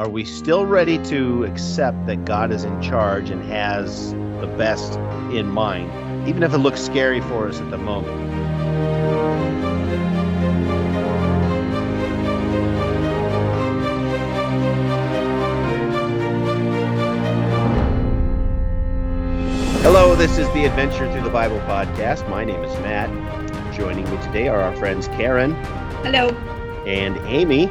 are we still ready to accept that God is in charge and has the best in mind, even if it looks scary for us at the moment? Hello, this is the Adventure Through the Bible podcast. My name is Matt. Joining me today are our friends Karen. Hello. And Amy.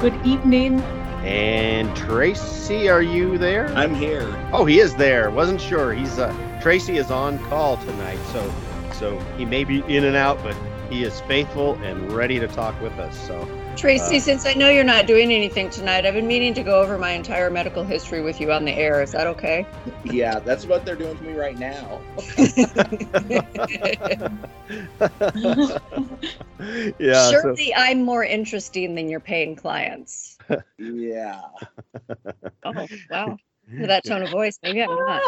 Good evening. And Tracy, are you there? I'm here. Oh, he is there. Wasn't sure. He's uh Tracy is on call tonight, so so he may be in and out, but he is faithful and ready to talk with us. So Tracy, uh, since I know you're not doing anything tonight, I've been meaning to go over my entire medical history with you on the air. Is that okay? Yeah, that's what they're doing to me right now. yeah. Surely so. I'm more interesting than your paying clients. Yeah. Oh, wow. With that tone of voice, maybe I'm not.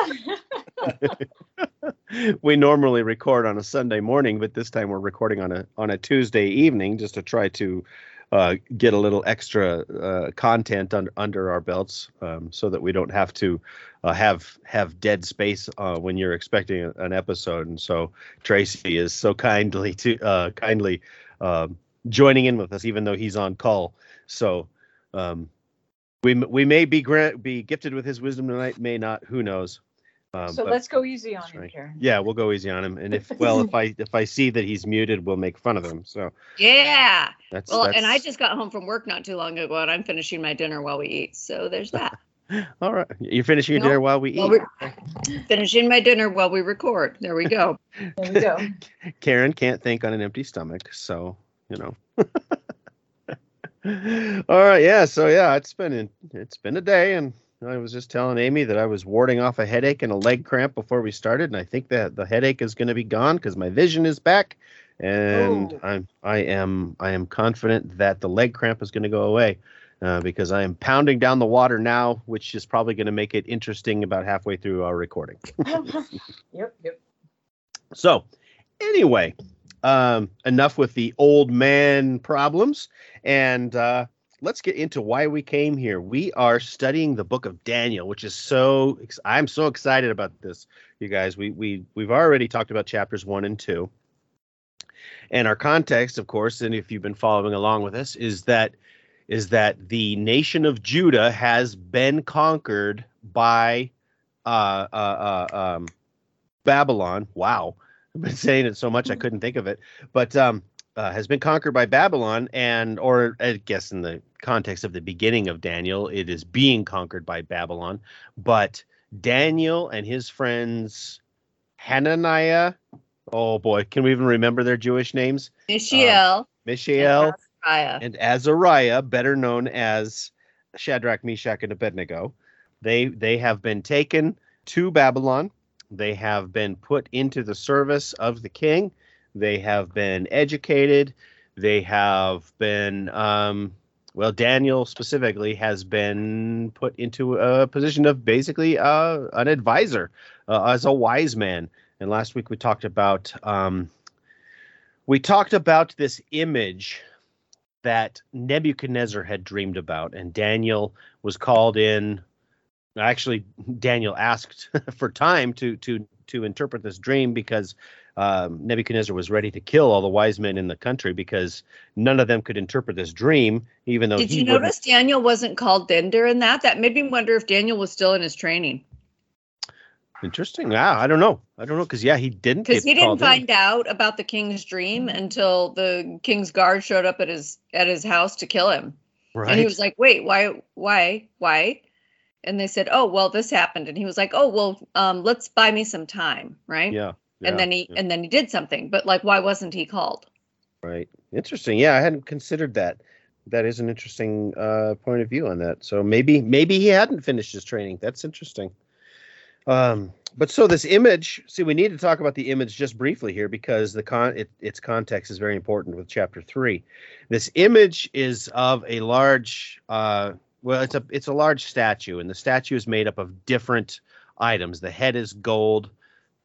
we normally record on a Sunday morning, but this time we're recording on a on a Tuesday evening just to try to uh, get a little extra uh, content un- under our belts, um, so that we don't have to uh, have have dead space uh, when you're expecting a, an episode. And so Tracy is so kindly to uh, kindly um, joining in with us, even though he's on call. So um, we we may be grant be gifted with his wisdom tonight, may not. Who knows? Um, so let's go easy on him, Karen. Yeah, we'll go easy on him. And if well, if I if I see that he's muted, we'll make fun of him. So yeah. That's well, that's... and I just got home from work not too long ago, and I'm finishing my dinner while we eat. So there's that. All right, you're finishing your dinner while we eat. finishing my dinner while we record. There we go. there we go. Karen can't think on an empty stomach, so you know. All right, yeah. So yeah, it's been it's been a day, and I was just telling Amy that I was warding off a headache and a leg cramp before we started, and I think that the headache is going to be gone because my vision is back, and oh. I'm I am I am confident that the leg cramp is going to go away. Uh, because I am pounding down the water now, which is probably going to make it interesting about halfway through our recording. yep, yep. So, anyway, um, enough with the old man problems, and uh, let's get into why we came here. We are studying the book of Daniel, which is so I'm so excited about this, you guys. We we we've already talked about chapters 1 and 2. And our context, of course, and if you've been following along with us, is that is that the nation of Judah has been conquered by uh, uh, uh, um, Babylon. Wow, I've been saying it so much I couldn't think of it, but um, uh, has been conquered by Babylon, and or I guess in the context of the beginning of Daniel, it is being conquered by Babylon. But Daniel and his friends Hananiah, oh boy, can we even remember their Jewish names? Mishael, uh, Mishael, and Azariah. and Azariah, better known as Shadrach, Meshach, and Abednego. They they have been taken to Babylon. They have been put into the service of the king they have been educated. They have been, um, well, Daniel specifically has been put into a position of basically uh, an advisor uh, as a wise man. And last week we talked about um, we talked about this image that Nebuchadnezzar had dreamed about, and Daniel was called in. Actually, Daniel asked for time to to to interpret this dream because um, Nebuchadnezzar was ready to kill all the wise men in the country because none of them could interpret this dream, even though. Did you notice Daniel wasn't called Dender in that? That made me wonder if Daniel was still in his training. Interesting. Yeah, I don't know. I don't know because yeah, he didn't. Because he didn't find in. out about the king's dream until the king's guard showed up at his at his house to kill him. Right. And he was like, "Wait, why, why, why?" And they said, "Oh, well, this happened." And he was like, "Oh, well, um, let's buy me some time, right?" Yeah yeah and then he yeah. and then he did something but like why wasn't he called? Right. Interesting. Yeah i hadn't considered that. That is an interesting uh, point of view on that. So maybe maybe he hadn't finished his training. That's interesting. Um, but so this image see we need to talk about the image just briefly here because the con it, its context is very important with chapter three. This image is of a large uh, well it's a it's a large statue and the statue is made up of different items the head is gold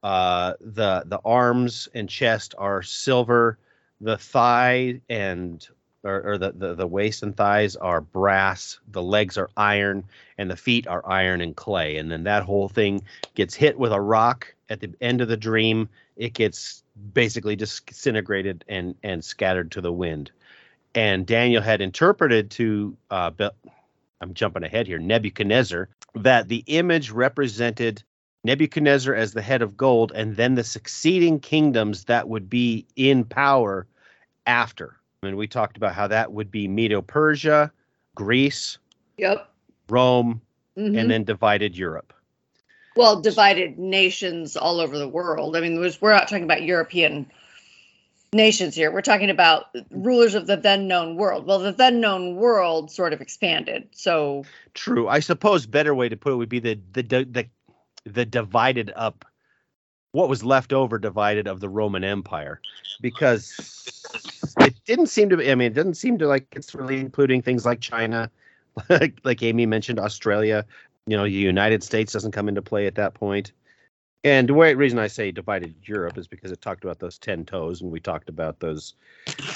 uh, the the arms and chest are silver. The thigh and or, or the, the the waist and thighs are brass, the legs are iron, and the feet are iron and clay. And then that whole thing gets hit with a rock at the end of the dream. It gets basically disintegrated and and scattered to the wind. And Daniel had interpreted to uh, I'm jumping ahead here, Nebuchadnezzar, that the image represented Nebuchadnezzar as the head of gold, and then the succeeding kingdoms that would be in power after. And we talked about how that would be Medo Persia, Greece, yep, Rome, mm-hmm. and then divided Europe. Well, divided nations all over the world. I mean, we're not talking about European nations here. We're talking about mm-hmm. rulers of the then known world. Well, the then known world sort of expanded. So true. I suppose better way to put it would be the the the the divided up what was left over divided of the Roman Empire because it didn't seem to be I mean it doesn't seem to like it's really including things like China like like Amy mentioned Australia you know the United States doesn't come into play at that point and the way, reason I say divided Europe is because it talked about those ten toes, and we talked about those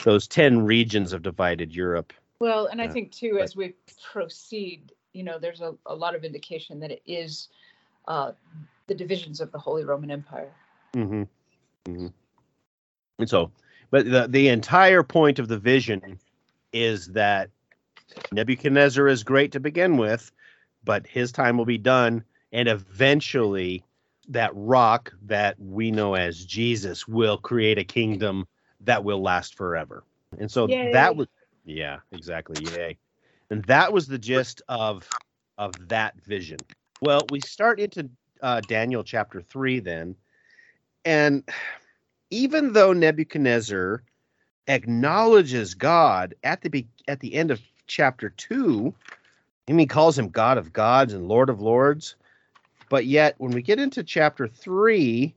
those ten regions of divided Europe. Well, and I think too, as we proceed, you know, there's a, a lot of indication that it is uh, the divisions of the Holy Roman Empire. Mm-hmm. mm-hmm. And so, but the the entire point of the vision is that Nebuchadnezzar is great to begin with, but his time will be done, and eventually that rock that we know as Jesus will create a kingdom that will last forever. And so Yay. that was yeah, exactly. Yay. And that was the gist of of that vision. Well, we start into uh, Daniel chapter 3 then. And even though Nebuchadnezzar acknowledges God at the be- at the end of chapter 2, and he calls him God of gods and Lord of lords, but yet, when we get into chapter three,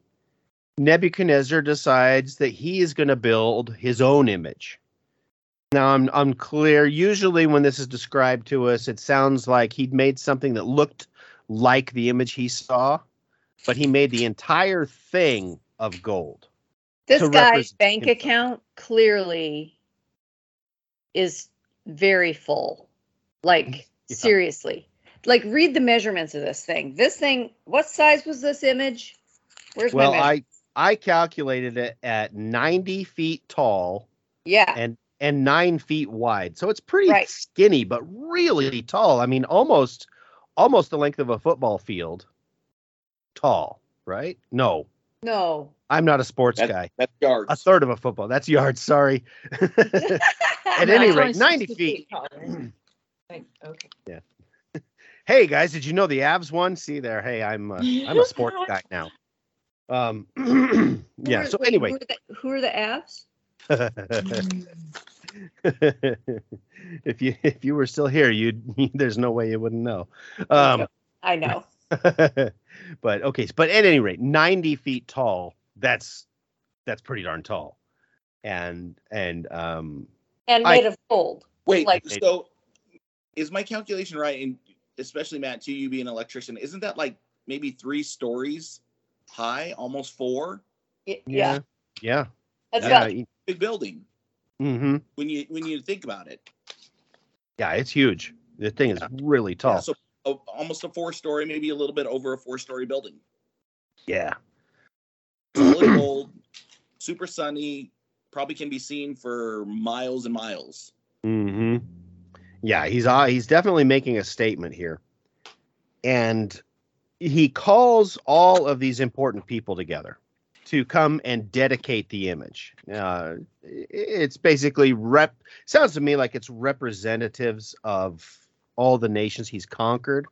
Nebuchadnezzar decides that he is going to build his own image. Now, I'm unclear. Usually, when this is described to us, it sounds like he'd made something that looked like the image he saw, but he made the entire thing of gold. This guy's bank himself. account clearly is very full. Like, yeah. seriously like read the measurements of this thing. This thing, what size was this image? Where's well, my I I calculated it at 90 feet tall. Yeah. And and nine feet wide. So it's pretty right. skinny, but really tall. I mean, almost almost the length of a football field. Tall, right? No. No. I'm not a sports that's, guy. That's yards. A third of a football. That's yards. Sorry. At any rate, 90 feet. feet okay. Yeah hey guys, did you know the Avs won? See there, hey, I'm uh, I'm a sports guy now. Um, yeah. Are, so wait, anyway, who are the, who are the Avs? if you if you were still here, you'd there's no way you wouldn't know. Um, I know. but okay, but at any rate, 90 feet tall. That's that's pretty darn tall, and and um and made I, of gold. Wait, like so is my calculation right? And especially Matt, to you being an electrician, isn't that like maybe three stories high, almost four? Yeah. Yeah. That's yeah. big building. Mm-hmm. When you when you think about it. Yeah, it's huge. The thing is really tall. Yeah, so almost a four story, maybe a little bit over a four story building. Yeah. Really old, super sunny, probably can be seen for miles and miles. Mm-hmm yeah, he's uh, he's definitely making a statement here, and he calls all of these important people together to come and dedicate the image. Uh, it's basically rep. Sounds to me like it's representatives of all the nations he's conquered.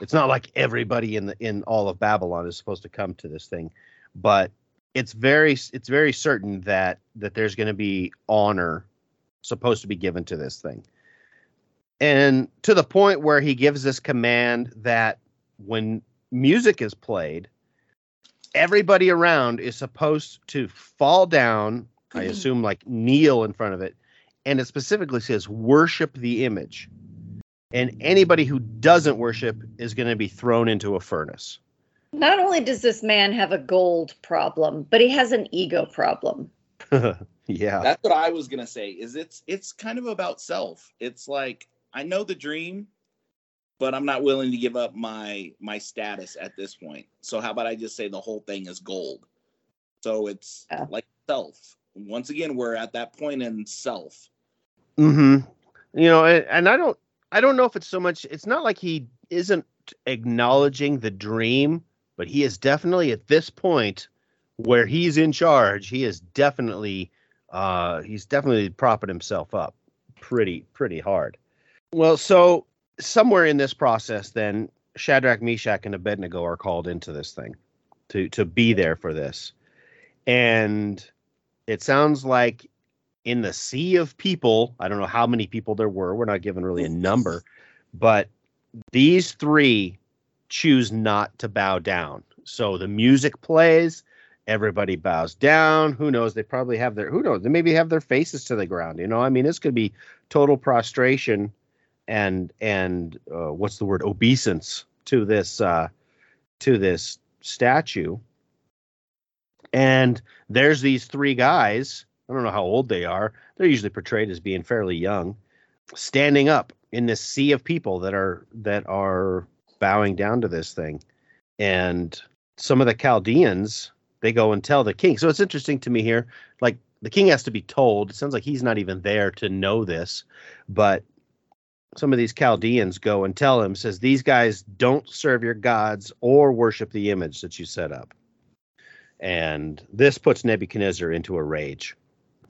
It's not like everybody in the in all of Babylon is supposed to come to this thing, but it's very it's very certain that that there's going to be honor supposed to be given to this thing and to the point where he gives this command that when music is played everybody around is supposed to fall down i mm-hmm. assume like kneel in front of it and it specifically says worship the image and anybody who doesn't worship is going to be thrown into a furnace not only does this man have a gold problem but he has an ego problem yeah. That's what I was gonna say. Is it's it's kind of about self. It's like I know the dream, but I'm not willing to give up my my status at this point. So how about I just say the whole thing is gold? So it's yeah. like self. Once again, we're at that point in self. Mm-hmm. You know, and, and I don't I don't know if it's so much it's not like he isn't acknowledging the dream, but he is definitely at this point where he's in charge, he is definitely uh he's definitely propping himself up pretty pretty hard. Well, so somewhere in this process then Shadrach, Meshach, and Abednego are called into this thing to to be there for this. And it sounds like in the sea of people, I don't know how many people there were, we're not given really a number, but these three choose not to bow down. So the music plays, everybody bows down. Who knows? They probably have their who knows? They maybe have their faces to the ground. You know, I mean, this could be total prostration and and uh, what's the word obeisance to this uh, to this statue. And there's these three guys. I don't know how old they are. They're usually portrayed as being fairly young, standing up in this sea of people that are that are bowing down to this thing. And some of the Chaldeans, they go and tell the king. So it's interesting to me here. Like the king has to be told. It sounds like he's not even there to know this, but some of these Chaldeans go and tell him, says, These guys don't serve your gods or worship the image that you set up. And this puts Nebuchadnezzar into a rage.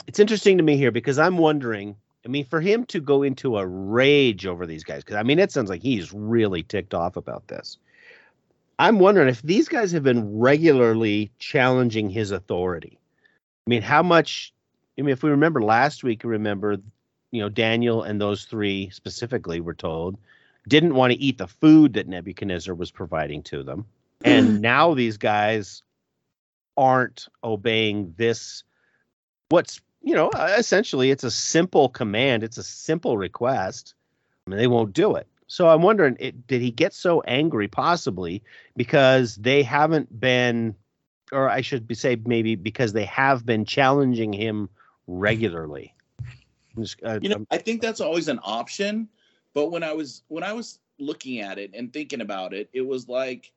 It's interesting to me here because I'm wondering I mean, for him to go into a rage over these guys, because I mean, it sounds like he's really ticked off about this. I'm wondering if these guys have been regularly challenging his authority. I mean, how much? I mean, if we remember last week, remember, you know, Daniel and those three specifically were told didn't want to eat the food that Nebuchadnezzar was providing to them. Mm-hmm. And now these guys aren't obeying this, what's you know, essentially it's a simple command, it's a simple request. I mean, they won't do it. So I'm wondering, it, did he get so angry possibly because they haven't been, or I should be say maybe because they have been challenging him regularly. Just, uh, you know, I'm, I think that's always an option. But when I was when I was looking at it and thinking about it, it was like,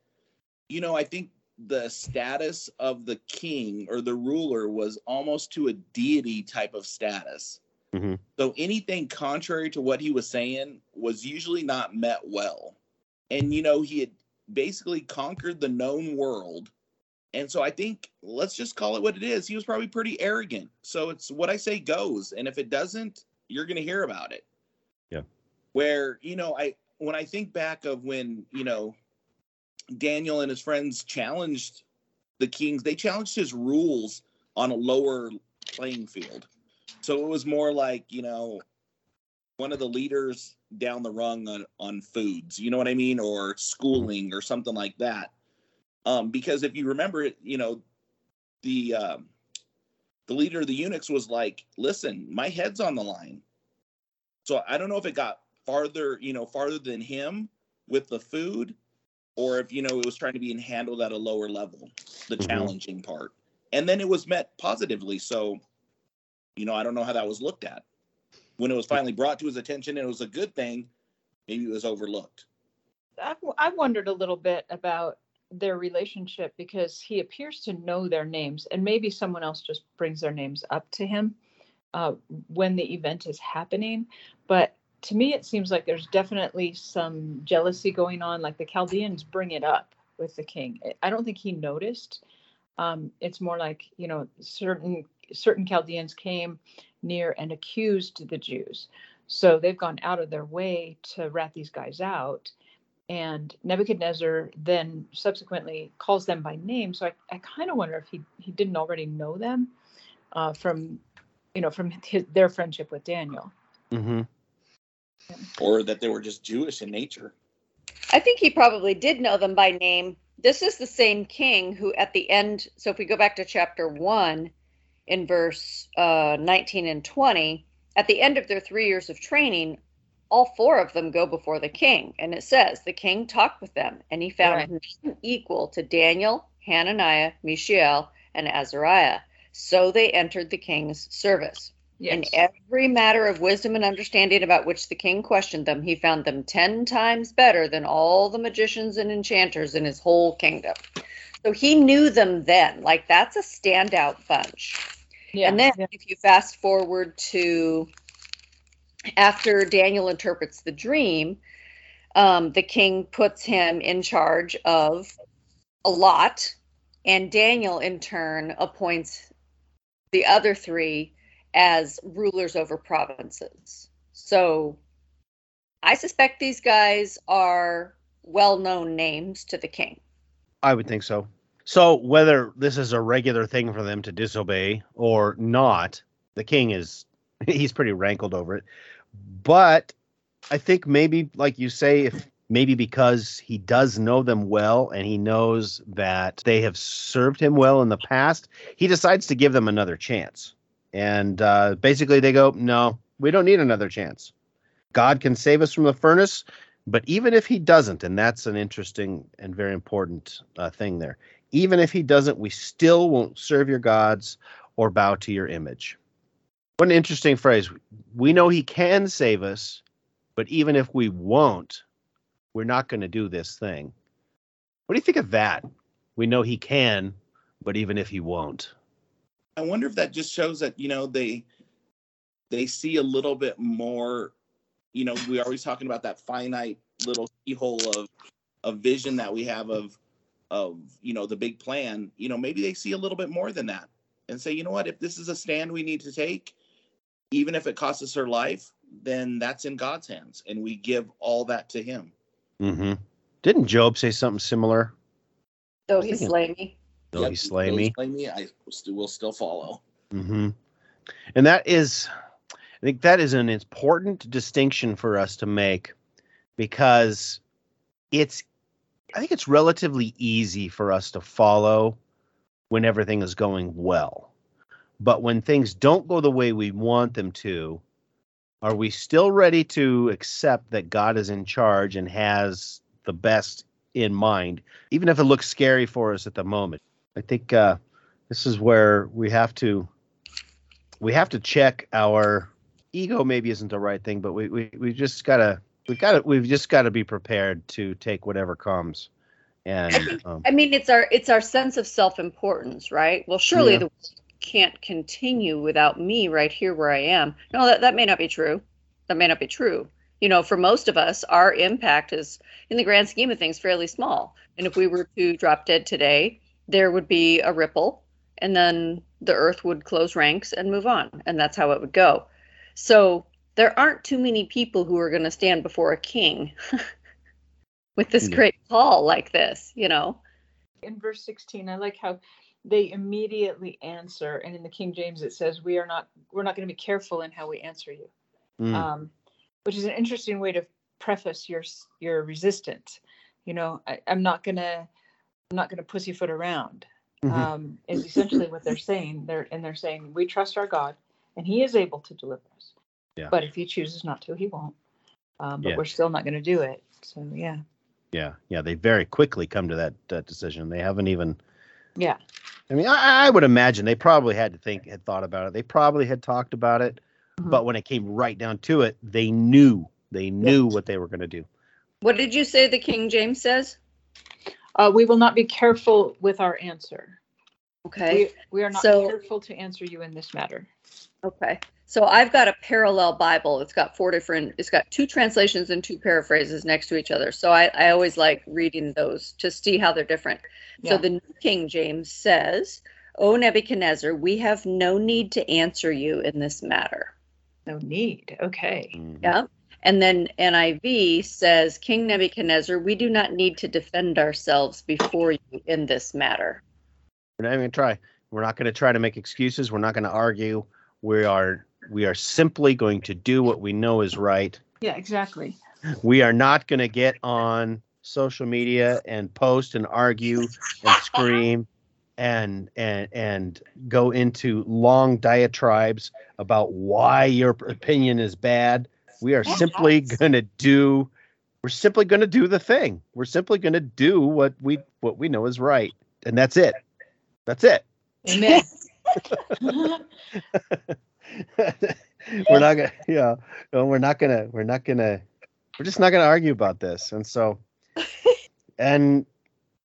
you know, I think the status of the king or the ruler was almost to a deity type of status. Mm-hmm. So anything contrary to what he was saying was usually not met well. And, you know, he had basically conquered the known world. And so I think let's just call it what it is. He was probably pretty arrogant. So it's what I say goes. And if it doesn't, you're going to hear about it. Yeah. Where, you know, I, when I think back of when, you know, Daniel and his friends challenged the kings. They challenged his rules on a lower playing field. So it was more like, you know, one of the leaders down the rung on, on foods, you know what I mean? Or schooling or something like that. Um, because if you remember it, you know, the um, the leader of the eunuchs was like, listen, my head's on the line. So I don't know if it got farther, you know, farther than him with the food, or if you know it was trying to be handled at a lower level the mm-hmm. challenging part and then it was met positively so you know i don't know how that was looked at when it was finally brought to his attention and it was a good thing maybe it was overlooked I've, i wondered a little bit about their relationship because he appears to know their names and maybe someone else just brings their names up to him uh, when the event is happening but to me, it seems like there's definitely some jealousy going on. Like the Chaldeans bring it up with the king. I don't think he noticed. Um, it's more like you know certain certain Chaldeans came near and accused the Jews, so they've gone out of their way to rat these guys out. And Nebuchadnezzar then subsequently calls them by name. So I, I kind of wonder if he he didn't already know them uh, from you know from his, their friendship with Daniel. Mm-hmm or that they were just Jewish in nature. I think he probably did know them by name. This is the same king who, at the end, so if we go back to chapter 1 in verse uh, 19 and 20, at the end of their three years of training, all four of them go before the king. And it says, the king talked with them, and he found right. equal to Daniel, Hananiah, Mishael, and Azariah. So they entered the king's service. Yes. In every matter of wisdom and understanding about which the king questioned them, he found them ten times better than all the magicians and enchanters in his whole kingdom. So he knew them then. Like that's a standout bunch. yeah. and then yeah. if you fast forward to after Daniel interprets the dream, um, the king puts him in charge of a lot, and Daniel in turn appoints the other three as rulers over provinces. So I suspect these guys are well known names to the king. I would think so. So whether this is a regular thing for them to disobey or not, the king is he's pretty rankled over it. But I think maybe like you say if maybe because he does know them well and he knows that they have served him well in the past, he decides to give them another chance. And uh, basically they go, "No, we don't need another chance. God can save us from the furnace, but even if he doesn't, and that's an interesting and very important uh, thing there, even if he doesn't, we still won't serve your gods or bow to your image. What an interesting phrase. We know he can save us, but even if we won't, we're not going to do this thing. What do you think of that? We know he can, but even if he won't. I wonder if that just shows that you know they they see a little bit more. You know, we're always talking about that finite little keyhole of of vision that we have of of you know the big plan. You know, maybe they see a little bit more than that and say, you know what, if this is a stand we need to take, even if it costs us our life, then that's in God's hands, and we give all that to Him. Mm-hmm. Didn't Job say something similar? Though he slay me. Though Yep, he slay me. slay me, I still will still follow. hmm And that is, I think that is an important distinction for us to make because it's, I think it's relatively easy for us to follow when everything is going well. But when things don't go the way we want them to, are we still ready to accept that God is in charge and has the best in mind, even if it looks scary for us at the moment? I think uh, this is where we have to we have to check our ego maybe isn't the right thing but we we, we just gotta we gotta we've just gotta be prepared to take whatever comes and um, I mean, it's our it's our sense of self-importance, right? Well, surely Yeah. the can't continue without me right here where I am. No, that, that may not be true. That may not be true. You know, for most of us, our impact is, in the grand scheme of things, fairly small. And if we were to drop dead today, there would be a ripple, and then the earth would close ranks and move on. And that's how it would go. So there aren't too many people who are going to stand before a king with this Yeah. great call like this, you know? in verse 16 i like how they immediately answer and in the king james it says we are not we're not going to be careful in how we answer you. Mm, um, which is an interesting way to preface your your resistance. You know I, i'm not gonna i'm not gonna pussyfoot around. Mhm. um, is essentially what they're saying. They're and they're saying we trust our god and he is able to deliver us. Yeah. but if he chooses not to he won't. Um, but Yeah. we're still not going to do it. So yeah. Yeah. Yeah they very quickly come to that, that decision. They haven't even yeah i mean I, I would imagine they probably had to think had thought about it they probably had talked about it Mhm. but when it came right down to it they knew they knew what they were going to do What did you say the King James says? uh, we will not be careful with our answer Okay. we, we are not So- careful to answer you in this matter Okay. So I've got a parallel Bible. It's got four different, it's got two translations and two paraphrases next to each other. So I, I always like reading those to see how they're different. So the New King James says, O Nebuchadnezzar, we have no need to answer you in this matter. no need okay Mhm. Yeah. And then NIV says, King Nebuchadnezzar, we do not need to defend ourselves before you in this matter. We're not even gonna try. We're not going to try to make excuses. We're not going to argue. We are we are simply going to do what we know is right. yeah exactly We are not going to get on social media and post and argue and scream and and and go into long diatribes about why your opinion is bad. We are simply going to do we're simply going to do the thing. We're simply going to do what we what we know is right. And that's it. That's it. amen we're not gonna yeah no, we're not gonna we're not gonna we're just not gonna argue about this. And so and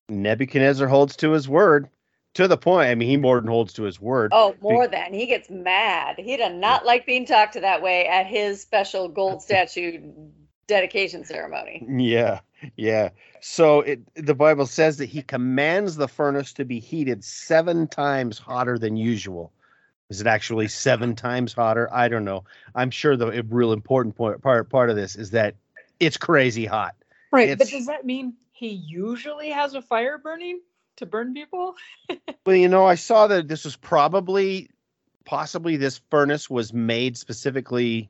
nebuchadnezzar holds to his word to the point i mean he more than holds to his word. Oh more than. He gets mad. He does not like being talked to that way at his special gold statue dedication ceremony. Yeah yeah. So it the bible says that he commands the furnace to be heated seven times hotter than usual is it actually seven times hotter? I don't know. I'm sure the real important point, part part of this is that it's crazy hot. Right, It's- but does that mean he usually has a fire burning to burn people? Well, you know, I saw that this was probably, possibly, this furnace was made specifically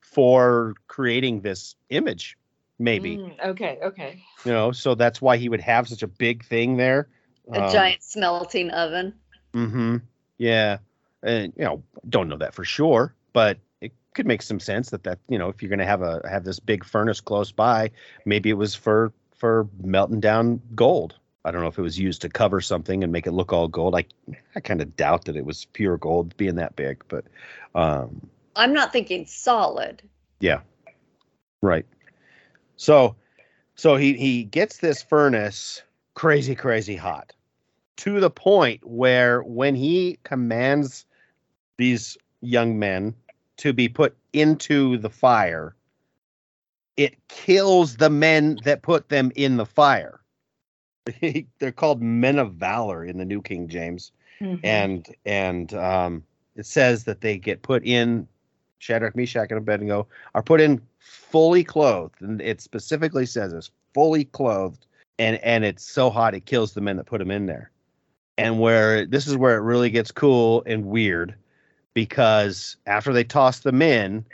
for creating this image. Maybe Mm, okay, okay. you know, so that's why he would have such a big thing there. a giant smelting oven Mm-hmm. Yeah, and you know, don't know that for sure, but it could make some sense that that you know, if you're going to have a have this big furnace close by, maybe it was for for melting down gold. I don't know if it was used to cover something and make it look all gold. I I kind of doubt that it was pure gold being that big, but um, i'm not thinking solid yeah, right. So, so he he gets this furnace crazy, crazy hot, to the point where when he commands these young men to be put into the fire, it kills the men that put them in the fire. They're called men of valor in the New King James Mhm. and and um, it says that they get put in Shadrach, Meshach, and Abednego are put in fully clothed, and it specifically says it's fully clothed, and and it's so hot it kills the men that put them in there. And where this is where it really gets cool and weird, because after they toss them in,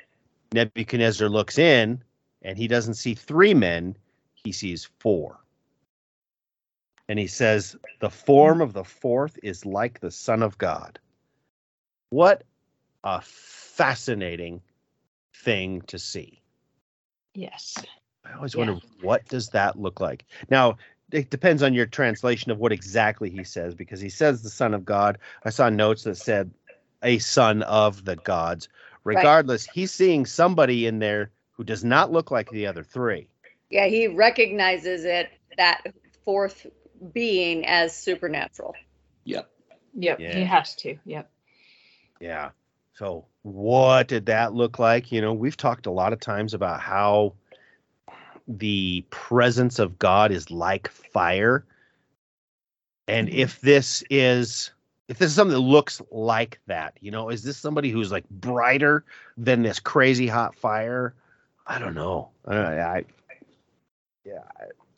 Nebuchadnezzar looks in, and he doesn't see three men, he sees four. And he says, The form of the fourth is like the Son of God. What a fascinating thing to see. Yes. I always Yeah. wonder what does that look like. Now, it depends on your translation of what exactly he says, because he says the Son of God. I saw notes that said a son of the gods. Regardless, he's seeing somebody in there who does not look like the other three. yeah he recognizes it that fourth being as supernatural Yep. Yep. Yeah. He has to. Yep. Yeah. So what did that look like? You know, we've talked a lot of times about how the presence of God is like fire. And Mhm. if this is if this is something that looks like that, you know, is this somebody who's like brighter than this crazy hot fire? I don't know. I, I yeah,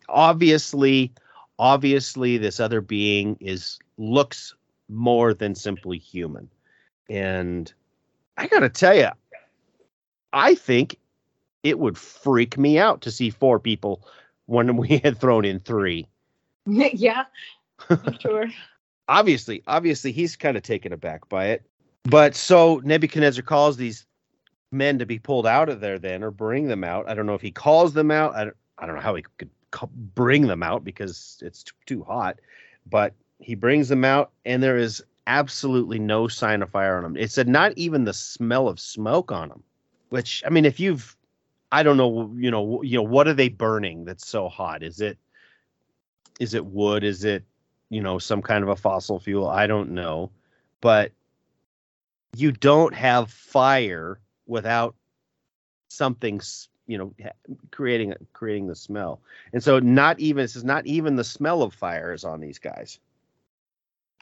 obviously obviously this other being is looks more than simply human. And I got to tell you, I think it would freak me out to see four people when we had thrown in three. yeah. I'm sure. Obviously, obviously, he's kind of taken aback by it. But so Nebuchadnezzar calls these men to be pulled out of there, then, or bring them out. I don't know if he calls them out. I don't, I don't know how he could bring them out because it's t- too hot. But he brings them out, and there is absolutely no sign of fire on them. It said not even the smell of smoke on them. Which I mean, if you've, I don't know, you know, you know, what are they burning that's so hot? Is it, is it wood? Is it, you know, some kind of a fossil fuel? I don't know, but you don't have fire without something, you know, creating creating the smell. And so, not even this is not even the smell of fire is on these guys.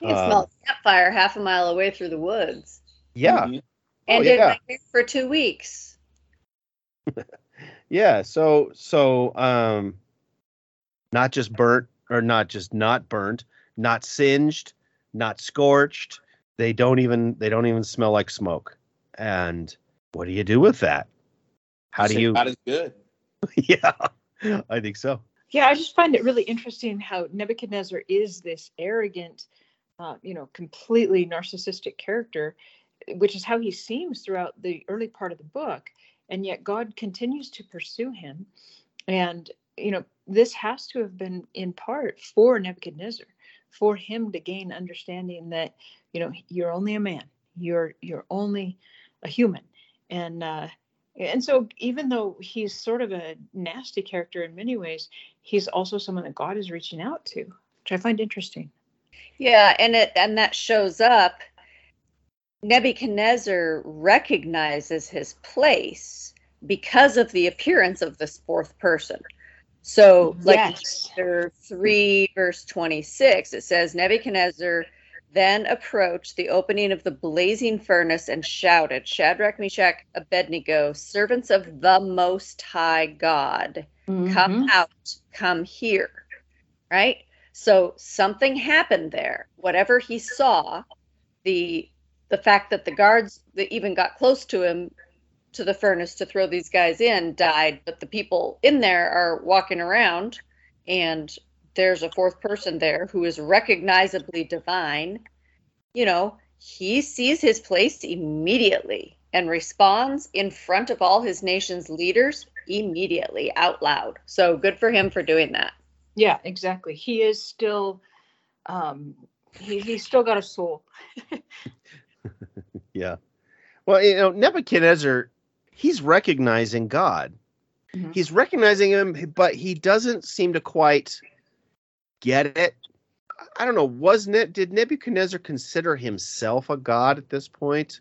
you can Um, smell campfire half a mile away through the woods Yeah, Mhm. Oh, and did yeah. my for two weeks yeah. So so um, not just burnt or not just not burnt, not singed, not scorched. They don't even they don't even smell like smoke. And what do you do with that? How do you? God is good. yeah, I think so. Yeah, I just find it really interesting how Nebuchadnezzar is this arrogant, uh, you know, completely narcissistic character, which is how he seems throughout the early part of the book. And yet God continues to pursue him. And, you know, this has to have been in part for Nebuchadnezzar, for him to gain understanding that you know you're only a man you're you're only a human. And uh and so even though he's sort of a nasty character in many ways he's also someone that god is reaching out to which i find interesting. Yeah and it and that shows up. Nebuchadnezzar recognizes his place because of the appearance of this fourth person so like yes. chapter 3 verse 26 it says nebuchadnezzar then approached the opening of the blazing furnace and shouted, Shadrach, Meshach, Abednego, servants of the Most High God, mm-hmm. come out, come here. Right? So something happened there. Whatever he saw, the the fact that the guards that even got close to him to the furnace to throw these guys in died, but the people in there are walking around and there's a fourth person there who is recognizably divine, you know, he sees his place immediately and responds in front of all his nation's leaders immediately out loud. So good for him for doing that. Yeah, exactly. He is still um he, he's still got a soul. yeah. Well, you know, Nebuchadnezzar, he's recognizing God. Mm-hmm. He's recognizing him, but he doesn't seem to quite get it. I don't know. It? Did Nebuchadnezzar consider himself a god at this point,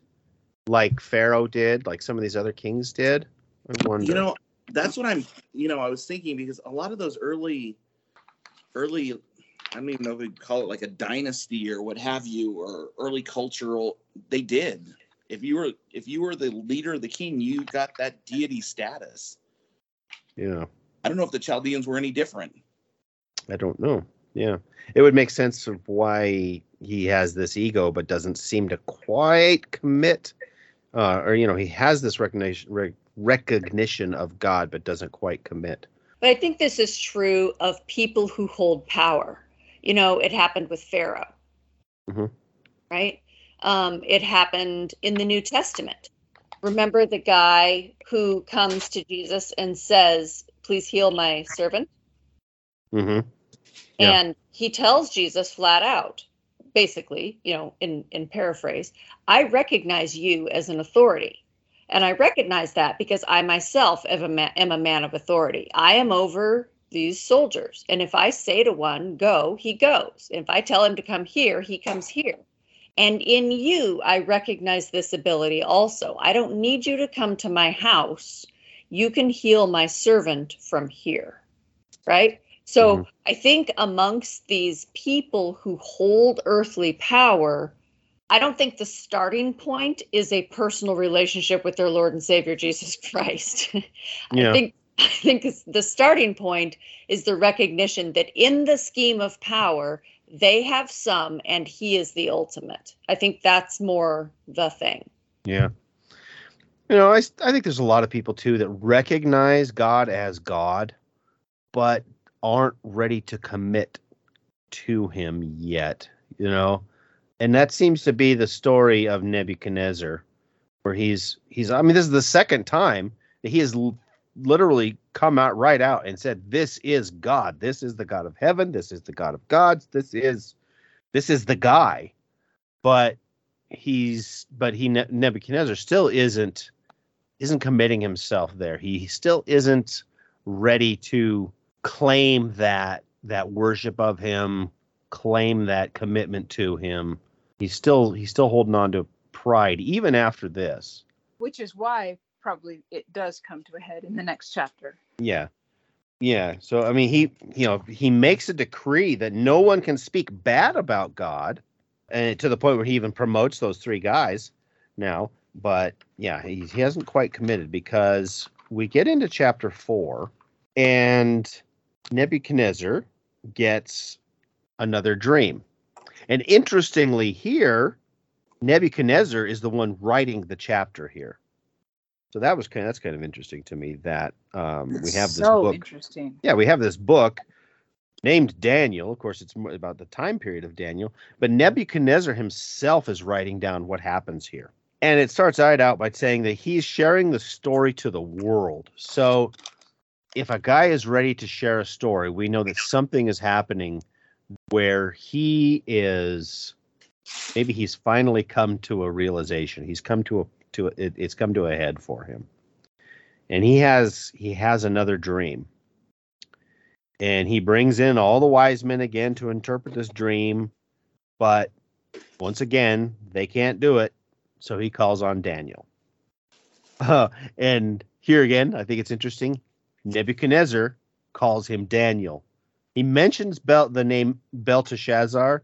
like Pharaoh did, like some of these other kings did? I wonder. You know, that's what I'm. You know, I was thinking because a lot of those early, early, I don't even know if we'd call it like a dynasty or what have you, or early cultural. They did. If you were if you were the leader of the king, you got that deity status. Yeah. I don't know if the Chaldeans were any different. I don't know. Yeah, it would make sense of why he has this ego, but doesn't seem to quite commit, uh, or you know, he has this recognition re- recognition of God, but doesn't quite commit. But I think this is true of people who hold power. You know, it happened with Pharaoh, mm-hmm. right? Um, it happened in the New Testament. Remember the guy who comes to Jesus and says, "Please heal my servant." Mm-hmm. Yeah. And he tells Jesus flat out, basically, you know, in, in paraphrase, I recognize you as an authority. And I recognize that because I myself am a, man, am a man of authority. I am over these soldiers. And if I say to one, go, he goes. If I tell him to come here, he comes here. And in you, I recognize this ability also. I don't need you to come to my house. You can heal my servant from here. Right? So mm-hmm. I think amongst these people who hold earthly power, I don't think the starting point is a personal relationship with their Lord and Savior Jesus Christ. yeah. I think I think the starting point is the recognition that in the scheme of power, they have some and he is the ultimate. I think that's more the thing. Yeah. You know, I, I think there's a lot of people too that recognize God as God, but aren't ready to commit to him yet, you know? And that seems to be the story of Nebuchadnezzar, where he's he's I mean this is the second time that he has literally come out right out and said this is God. This is the God of heaven, this is the God of gods, this is this is the guy. But he's but he Nebuchadnezzar still isn't isn't committing himself there. He still isn't ready to claim that that worship of him, claim that commitment to him. He's still he's still holding on to pride even after this. Which is why probably it does come to a head in the next chapter. Yeah. Yeah. So I mean he you know, he makes a decree that no one can speak bad about God and to the point where he even promotes those three guys now. But yeah, he, he hasn't quite committed because we get into chapter four and Nebuchadnezzar gets another dream. And interestingly, here, Nebuchadnezzar is the one writing the chapter here. So that was kind of, that's kind of interesting to me that um, we have this so book. Interesting. Yeah, we have this book named Daniel. Of course, it's about the time period of Daniel, but Nebuchadnezzar himself is writing down what happens here. And it starts right out by saying that he's sharing the story to the world. So if a guy is ready to share a story, we know that something is happening where he is maybe he's finally come to a realization. He's come to a to it, it's come to a head for him, and he has he has another dream, and he brings in all the wise men again to interpret this dream, but once again they can't do it, so he calls on Daniel. Uh, and here again, I think it's interesting. Nebuchadnezzar calls him Daniel. He mentions Bel- the name Belteshazzar,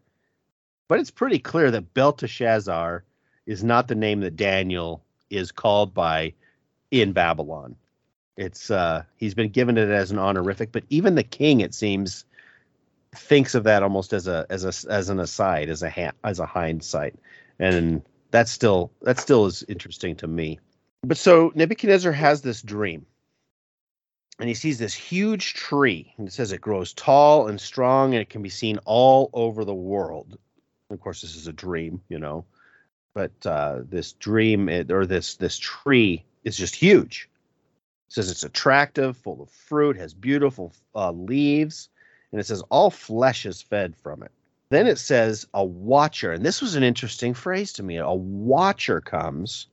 but it's pretty clear that Belteshazzar is not the name that Daniel is called by in Babylon. It's uh, he's been given it as an honorific, but even the king, it seems, thinks of that almost as a as a as an aside, as a ha- as a hindsight, and that's still that still is interesting to me. But so Nebuchadnezzar has this dream, and he sees this huge tree, and it says it grows tall and strong, and it can be seen all over the world. Of course, this is a dream, you know, but uh, this dream or this this tree is just huge. It says it's attractive, full of fruit, has beautiful uh, leaves, and it says all flesh is fed from it. Then it says a watcher, and this was an interesting phrase to me. A watcher comes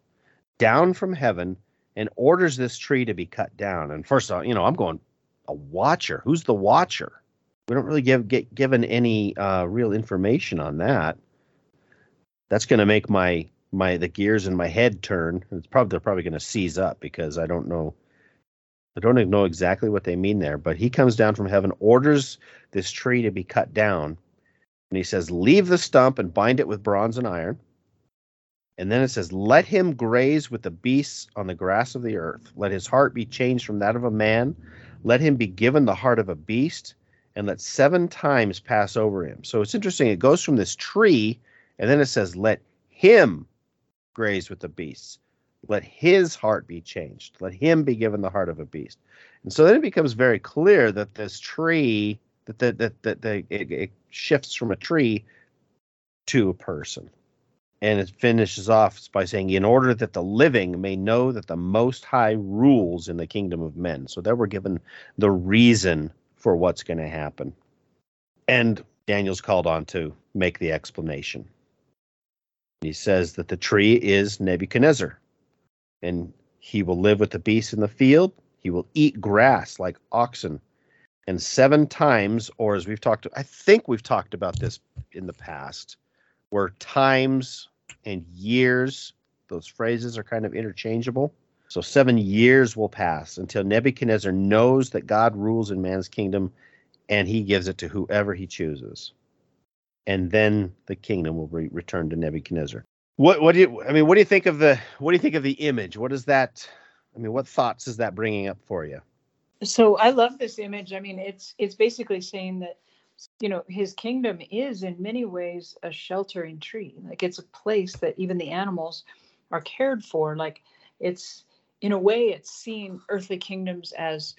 down from heaven and orders this tree to be cut down. And first of all, you know, I'm going, a watcher. Who's the watcher? We don't really give get given any uh, real information on that. That's going to make my my the gears in my head turn. It's probably they're probably going to seize up because I don't know. I don't know exactly what they mean there. But he comes down from heaven, orders this tree to be cut down, and he says, "Leave the stump and bind it with bronze and iron." And then it says, Let him graze with the beasts on the grass of the earth. Let his heart be changed from that of a man. Let him be given the heart of a beast, and let seven times pass over him. So it's interesting. It goes from this tree, and then it says, Let him graze with the beasts. Let his heart be changed. Let him be given the heart of a beast. And so then it becomes very clear that this tree, that that that, that, that it, it shifts from a tree to a person and it finishes off by saying, in order that the living may know that the Most High rules in the kingdom of men. So that we're given the reason for what's going to happen. And Daniel's called on to make the explanation. He says that the tree is Nebuchadnezzar, and he will live with the beasts in the field. He will eat grass like oxen. And seven times, or as we've talked, I think we've talked about this in the past where times and years, those phrases are kind of interchangeable. So seven years will pass until Nebuchadnezzar knows that God rules in man's kingdom and he gives it to whoever he chooses. And then the kingdom will be returned to Nebuchadnezzar. What what do you I mean what do you think of the what do you think of the image? What is that I mean what thoughts is that bringing up for you? So I love this image. I mean it's it's basically saying that you know his kingdom is in many ways a sheltering tree like it's a place that even the animals are cared for like it's in a way it's seeing earthly kingdoms as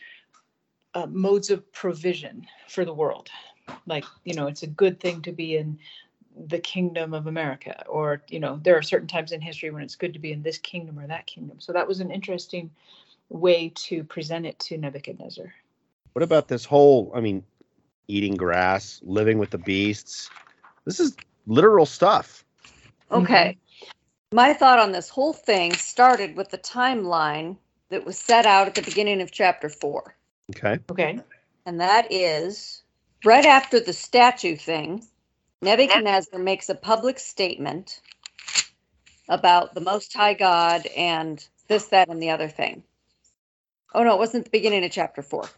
uh, modes of provision for the world like you know it's a good thing to be in the kingdom of america or you know there are certain times in history when it's good to be in this kingdom or that kingdom so that was an interesting way to present it to nebuchadnezzar what about this whole i mean eating grass, living with the beasts. This is literal stuff. Okay. Mm-hmm. My thought on this whole thing started with the timeline that was set out at the beginning of chapter four. Okay. Okay. And that is right after the statue thing, Nebuchadnezzar makes a public statement about the Most High God and this, that, and the other thing. Oh, no, it wasn't the beginning of chapter four.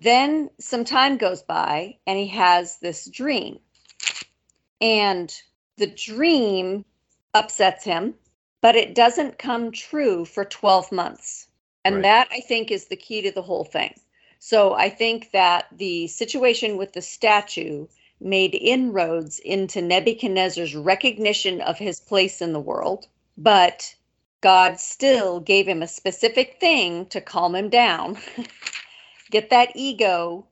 Then some time goes by and he has this dream. And the dream upsets him, but it doesn't come true for 12 months. And right. that I think is the key to the whole thing. So I think that the situation with the statue made inroads into Nebuchadnezzar's recognition of his place in the world, but God still gave him a specific thing to calm him down get that ego,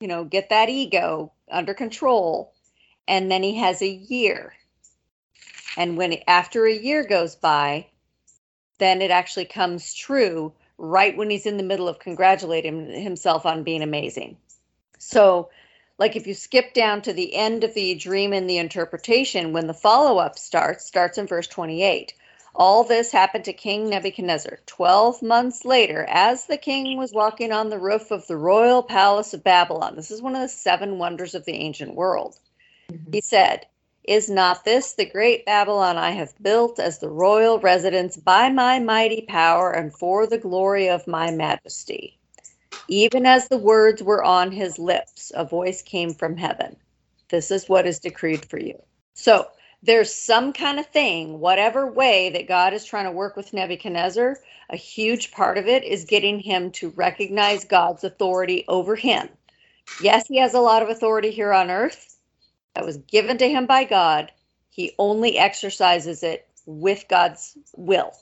you know, get that ego under control. And then he has a year. And when after a year goes by, then it actually comes true right when he's in the middle of congratulating himself on being amazing. So like if you skip down to the end of the dream and the interpretation, when the follow up starts, starts in verse 28. All this happened to King Nebuchadnezzar. Twelve months later, as the king was walking on the roof of the royal palace of Babylon, this is one of the seven wonders of the ancient world. Mm-hmm. He said, Is not this the great Babylon I have built as the royal residence by my mighty power and for the glory of my majesty? Even as the words were on his lips, a voice came from heaven. This is what is decreed for you. So, there's some kind of thing, whatever way that God is trying to work with Nebuchadnezzar, a huge part of it is getting him to recognize God's authority over him. Yes, he has a lot of authority here on earth that was given to him by God. He only exercises it with God's will.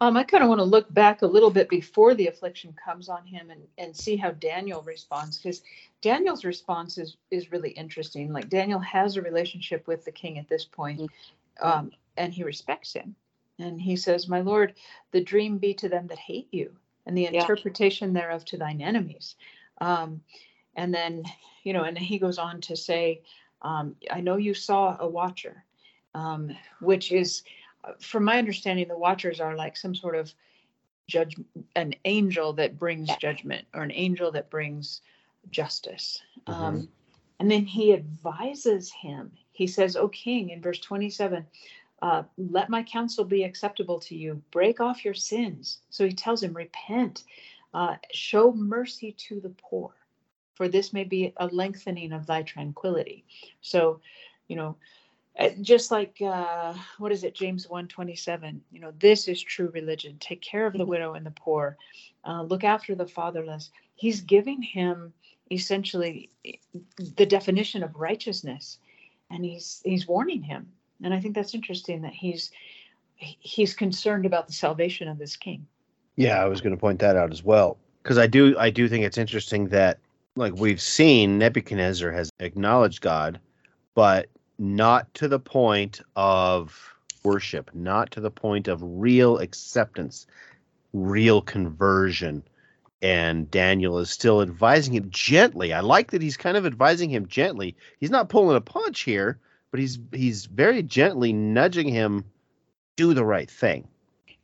Um, I kind of want to look back a little bit before the affliction comes on him and, and see how Daniel responds because Daniel's response is is really interesting. Like Daniel has a relationship with the king at this point, mm-hmm. um, and he respects him. And he says, My Lord, the dream be to them that hate you, and the yeah. interpretation thereof to thine enemies. Um, and then, you know, and he goes on to say, um, I know you saw a watcher, um, which is from my understanding, the Watchers are like some sort of judge, an angel that brings judgment or an angel that brings justice. Mm-hmm. Um, and then he advises him. He says, O king, in verse 27, uh, let my counsel be acceptable to you. Break off your sins. So he tells him, repent, uh, show mercy to the poor, for this may be a lengthening of thy tranquility. So, you know, uh, just like uh, what is it? James 127 you know this is true religion. Take care of the mm-hmm. widow and the poor. Uh, look after the fatherless. He's giving him essentially the definition of righteousness and he's he's warning him. And i think that's interesting that he's he's concerned about the salvation of this king. Yeah i was going to point that out as well because i do i do think it's interesting that like we've seen nebuchadnezzar has acknowledged god but not to the point of worship, not to the point of real acceptance, real conversion. And Daniel is still advising him gently. I like that he's kind of advising him gently. He's not pulling a punch here, but he's he's very gently nudging him do the right thing.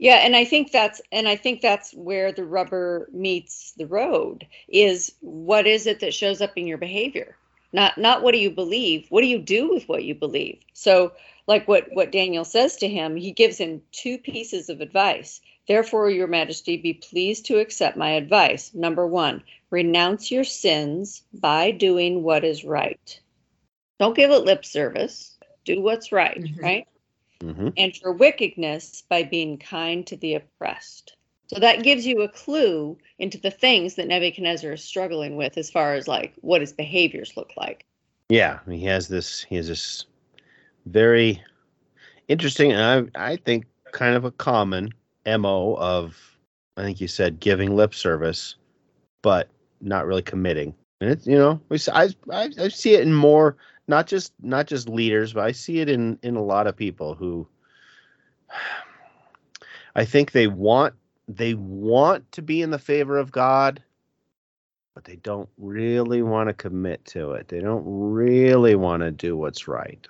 Yeah, and I think that's and I think that's where the rubber meets the road is what is it that shows up in your behavior? not not what do you believe what do you do with what you believe? So like what what daniel says to him he gives him two pieces of advice. Therefore your majesty be pleased to accept my advice. Number one renounce your sins by doing what is right. Don't give it lip service. Do what's right mm-hmm. right mm-hmm. and for wickedness by being kind to the oppressed so that gives you a clue into the things that Nebuchadnezzar is struggling with as far as like what his behaviors look like. Yeah, he has this he has this very interesting and I I think kind of a common MO of I think you said giving lip service but not really committing. And it's you know, we I, I I see it in more not just not just leaders, but I see it in in a lot of people who I think they want they want to be in the favor of God, but they don't really want to commit to it. They don't really want to do what's right.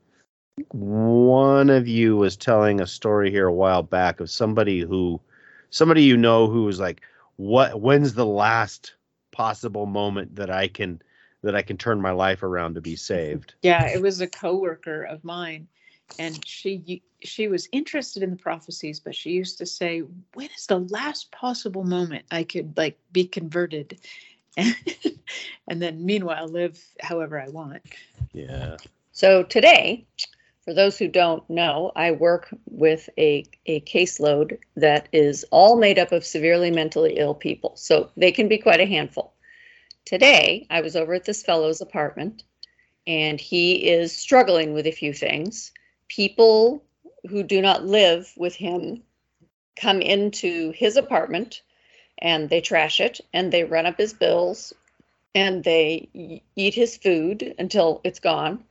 One of you was telling a story here a while back of somebody who somebody you know who was like, "What when's the last possible moment that I can that I can turn my life around to be saved?" Yeah, it was a coworker of mine and she she was interested in the prophecies but she used to say when is the last possible moment i could like be converted? And, and then meanwhile live however i want. Yeah. So today for those who don't know i work with a, a caseload that is all made up of severely mentally ill people. So they can be quite a handful today i was over at this fellow's apartment and he is struggling with a few things. People who do not live with him come into his apartment and they trash it and they run up his bills and they eat his food until it's gone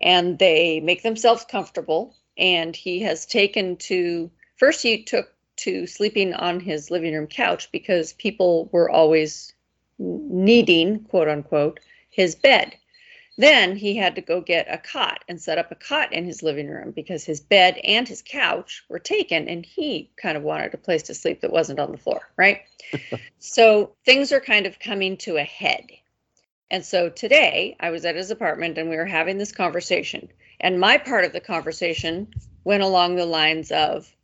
and they make themselves comfortable. And he has taken to first he took to sleeping on his living room couch because people were always needing quote unquote his bed Then he had to go get a cot and set up a cot in his living room because his bed and his couch were taken and he kind of wanted a place to sleep that wasn't on the floor, right? so things are kind of coming to a head. And so today I was at his apartment and we were having this conversation. And my part of the conversation went along the lines of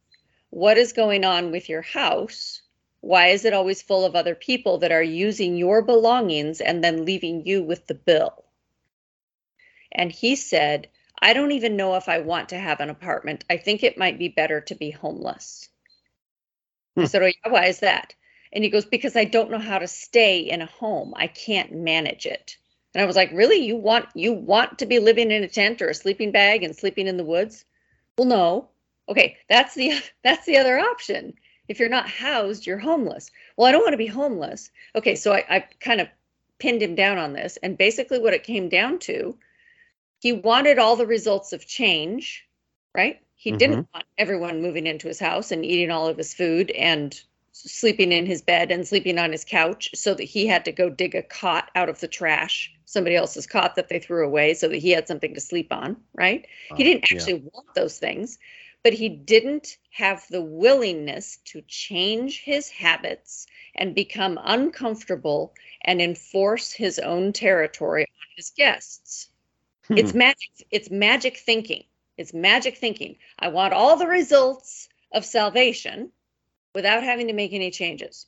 what is going on with your house? Why is it always full of other people that are using your belongings and then leaving you with the bill? And he said, I don't even know if I want to have an apartment. I think it might be better to be homeless. Hmm. I said, Oh, yeah, why is that? And he goes, Because I don't know how to stay in a home. I can't manage it. And I was like, Really? You want you want to be living in a tent or a sleeping bag and sleeping in the woods? Well, no. Okay, that's the that's the other option. If you're not housed, you're homeless. Well, I don't want to be homeless. Okay, so I, I kind of pinned him down on this. And basically what it came down to he wanted all the results of change, right? He mm-hmm. didn't want everyone moving into his house and eating all of his food and sleeping in his bed and sleeping on his couch so that he had to go dig a cot out of the trash, somebody else's cot that they threw away so that he had something to sleep on, right? he didn't actually yeah. want those things, but he didn't have the willingness to change his habits and become uncomfortable and enforce his own territory on his guests. Hmm. It's magic. It's magic thinking. It's magic thinking. I want all the results of salvation without having to make any changes.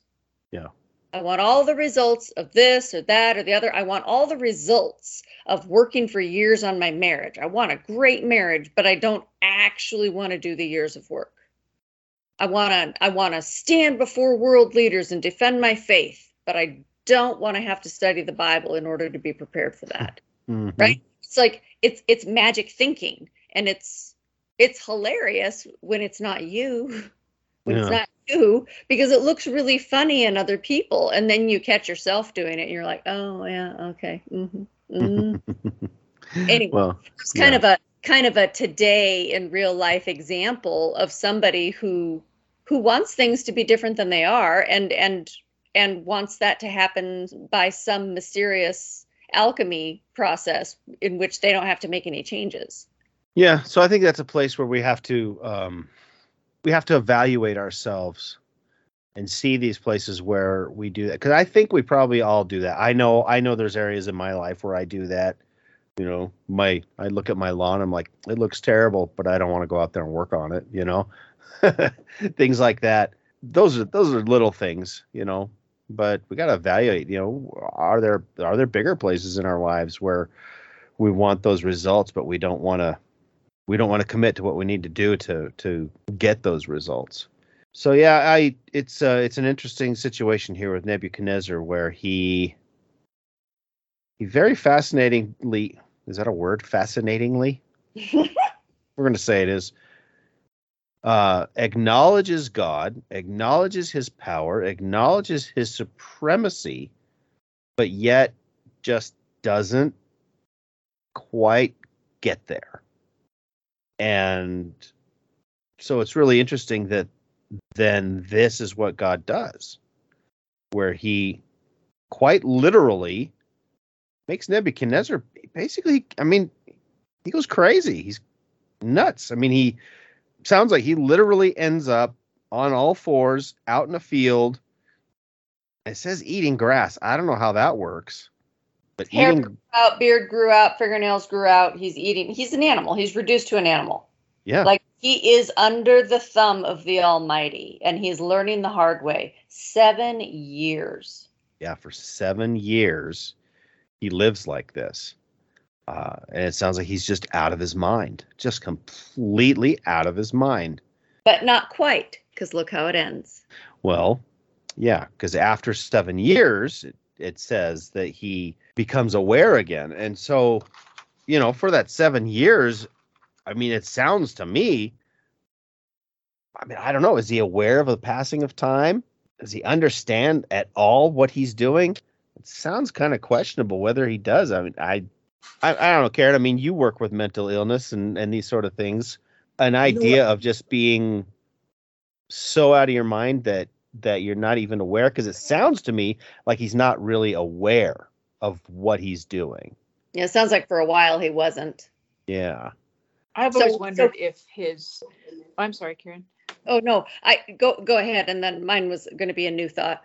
Yeah. I want all the results of this or that or the other. I want all the results of working for years on my marriage. I want a great marriage, but I don't actually want to do the years of work. I want to I want to stand before world leaders and defend my faith, but I don't want to have to study the Bible in order to be prepared for that. Mm-hmm. Right? it's like it's it's magic thinking and it's it's hilarious when it's not you when yeah. it's not you because it looks really funny in other people and then you catch yourself doing it and you're like oh yeah okay mm-hmm, mm-hmm. anyway well, it's kind yeah. of a kind of a today in real life example of somebody who who wants things to be different than they are and and and wants that to happen by some mysterious alchemy process in which they don't have to make any changes. Yeah, so I think that's a place where we have to um, we have to evaluate ourselves and see these places where we do that because I think we probably all do that. I know I know there's areas in my life where I do that. You know, my I look at my lawn, I'm like, it looks terrible, but I don't want to go out there and work on it. You know, things like that. Those are those are little things. You know, but we got to evaluate you know are there are there bigger places in our lives where we want those results but we don't want to we don't want to commit to what we need to do to to get those results so yeah i it's uh it's an interesting situation here with nebuchadnezzar where he he very fascinatingly is that a word? Fascinatingly? We're going to say it is. Uh, acknowledges God, acknowledges his power, acknowledges his supremacy, but yet just doesn't quite get there. And so it's really interesting that then this is what God does, where he quite literally makes Nebuchadnezzar basically, I mean, he goes crazy. He's nuts. I mean, he sounds like he literally ends up on all fours out in a field. It says eating grass. I don't know how that works. But Hair eating... grew out, beard grew out, fingernails grew out. He's eating. He's an animal. He's reduced to an animal. Yeah. Like he is under the thumb of the Almighty, and he's learning the hard way. Seven years. Yeah, for seven years, he lives like this. Uh, and it sounds like he's just out of his mind, just completely out of his mind. But not quite, because look how it ends. Well, yeah, because after seven years, it, it says that he becomes aware again. And so, you know, for that seven years, I mean, it sounds to me, I mean, I don't know, is he aware of the passing of time? Does he understand at all what he's doing? It sounds kind of questionable whether he does. I mean, I I, I don't know, Karen. I mean, you work with mental illness and, and these sort of things. An idea you know of just being so out of your mind that that you're not even aware, because it sounds to me like he's not really aware of what he's doing. Yeah, it sounds like for a while he wasn't. Yeah. I've So- always so- wondered if his. Oh, I'm sorry, Karen. Oh no, I go go ahead, and then mine was going to be a new thought.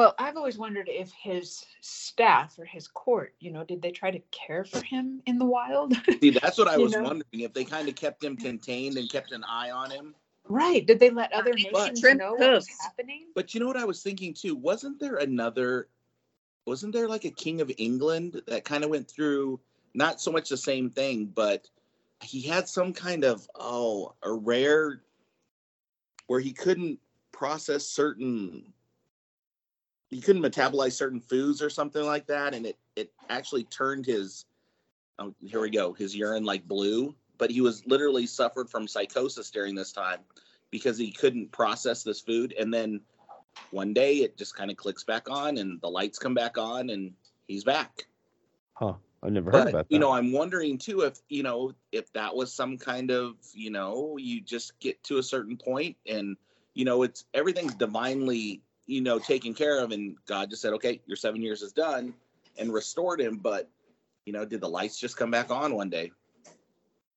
Well, I've always wondered if his staff or his court, you know, did they try to care for him in the wild? See, that's what I was know? wondering if they kind of kept him contained and kept an eye on him. right. Did they let other nations Shrimp know what was happening? But you know what I was thinking too? Wasn't there another? Wasn't there like a king of England that kind of went through not so much the same thing, but he had some kind of oh a rare where he couldn't process certain he couldn't metabolize certain foods or something like that, and it it actually turned his oh here we go his urine like blue, but he was literally suffered from psychosis during this time because he couldn't process this food, and then one day it just kind of clicks back on, and the lights come back on, and he's back. Huh. I've never heard But about that. you know, I'm wondering too if you know if that was some kind of you know you just get to a certain point and you know it's everything's divinely you know taken care of and God just said okay your seven years is done and restored him but you know did the lights just come back on one day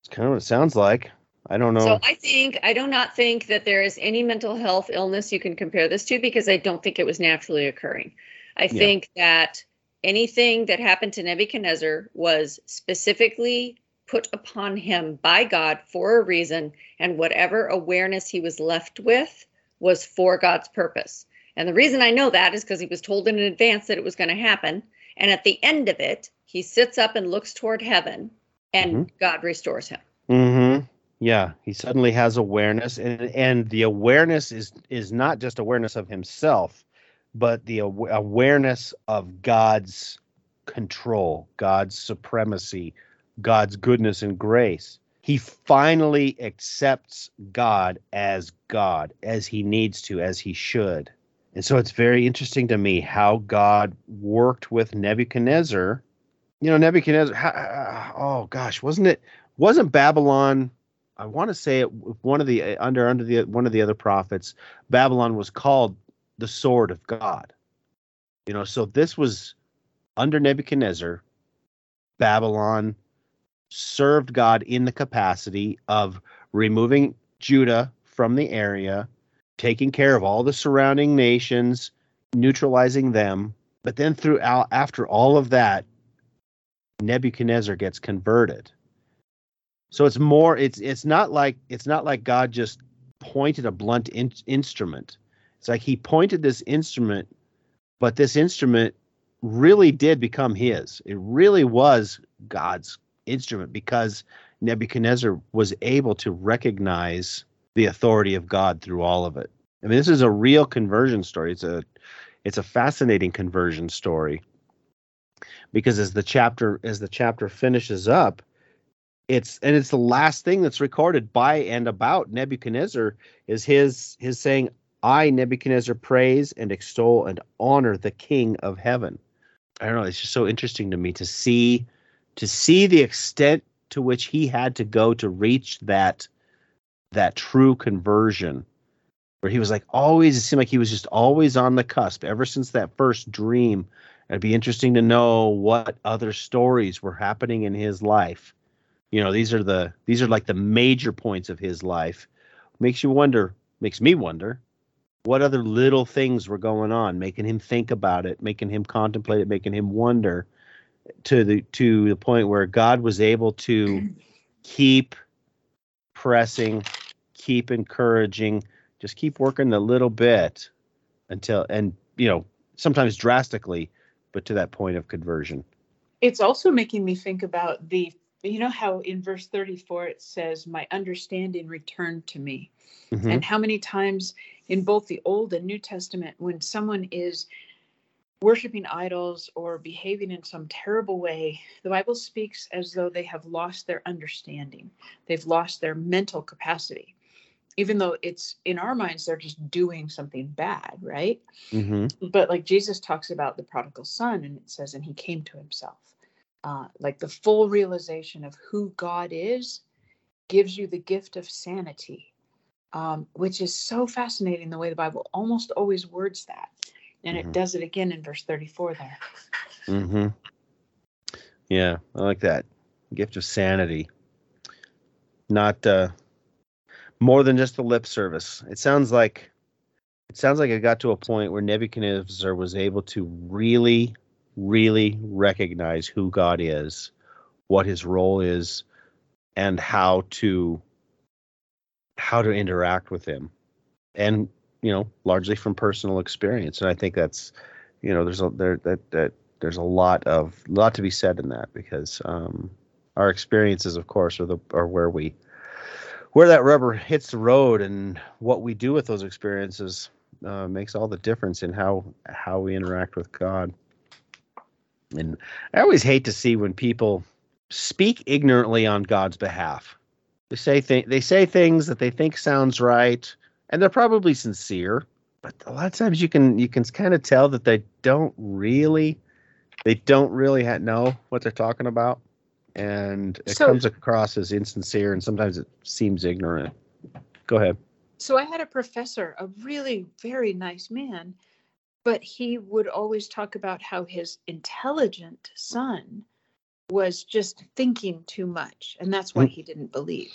it's kind of what it sounds like. I don't know. So I think I do not think that there is any mental health illness you can compare this to because I don't think it was naturally occurring. I think that anything that happened to Nebuchadnezzar was specifically put upon him by God for a reason, and whatever awareness he was left with was for God's purpose. And the reason I know that is because he was told in advance that it was going to happen. And at the end of it, he sits up and looks toward heaven, and God restores him. Mm-hmm. Yeah, he suddenly has awareness, and and the awareness is is not just awareness of himself, but the aw- awareness of God's control, God's supremacy, God's goodness and grace. He finally accepts God as God, as he needs to, as he should. And so it's very interesting to me how God worked with Nebuchadnezzar. You know, Nebuchadnezzar. ha- Oh gosh, wasn't it? Wasn't Babylon? I want to say it. One of the uh, under under the one of the other prophets, Babylon was called the sword of God. You know, so this was under Nebuchadnezzar. Babylon served God in the capacity of removing Judah from the area, taking care of all the surrounding nations, neutralizing them. But then throughout after all of that, Nebuchadnezzar gets converted. So it's more it's it's not like it's not like God just pointed a blunt in, instrument. It's like he pointed this instrument, but this instrument really did become his. It really was God's instrument because Nebuchadnezzar was able to recognize the authority of God through all of it. I mean, this is a real conversion story. It's a it's a fascinating conversion story because as the chapter as the chapter finishes up, it's and it's the last thing that's recorded by and about Nebuchadnezzar is his his saying, "I Nebuchadnezzar praise and extol and honor the King of Heaven." I don't know. It's just so interesting to me to see to see the extent to which he had to go to reach that that true conversion where he was like always it seemed like he was just always on the cusp ever since that first dream. It'd be interesting to know what other stories were happening in his life. You know these are the these are like the major points of his life. Makes you wonder makes me wonder what other little things were going on making him think about it making him contemplate it making him wonder to the to the point where god was able to keep pressing keep encouraging just keep working a little bit until and you know sometimes drastically but to that point of conversion It's also making me think about the, you know, how in verse 34 it says, My understanding returned to me. Mhm. And how many times in both the Old and New Testament, when someone is worshiping idols or behaving in some terrible way, the Bible speaks as though they have lost their understanding, they've lost their mental capacity. Even though it's in our minds, they're just doing something bad, right? Mhm. but like Jesus talks about the prodigal son, and it says, and he came to himself. Uh, like the full realization of who God is gives you the gift of sanity, um, which is so fascinating the way the Bible almost always words that. And Mhm. it does it again in verse 34 there. hmm Yeah, I like that. Gift of sanity. Not uh more than just the lip service. It sounds like it sounds like it got to a point where Nebuchadnezzar was able to really, really recognize who God is, what his role is, and how to how to interact with him. And, you know, largely from personal experience. And I think that's you know, there's a there that that there's a lot of lot to be said in that because um our experiences of course are the are where we where that rubber hits the road and what we do with those experiences uh, makes all the difference in how how we interact with God. And I always hate to see when people speak ignorantly on God's behalf. They say th- they say things that they think sounds right, and they're probably sincere. But a lot of times you can you can kind of tell that they don't really they don't really know what they're talking about and it so, comes across as insincere and sometimes it seems ignorant. Go ahead. So I had a professor, a really very nice man, but he would always talk about how his intelligent son was just thinking too much and that's why mm. he didn't believe.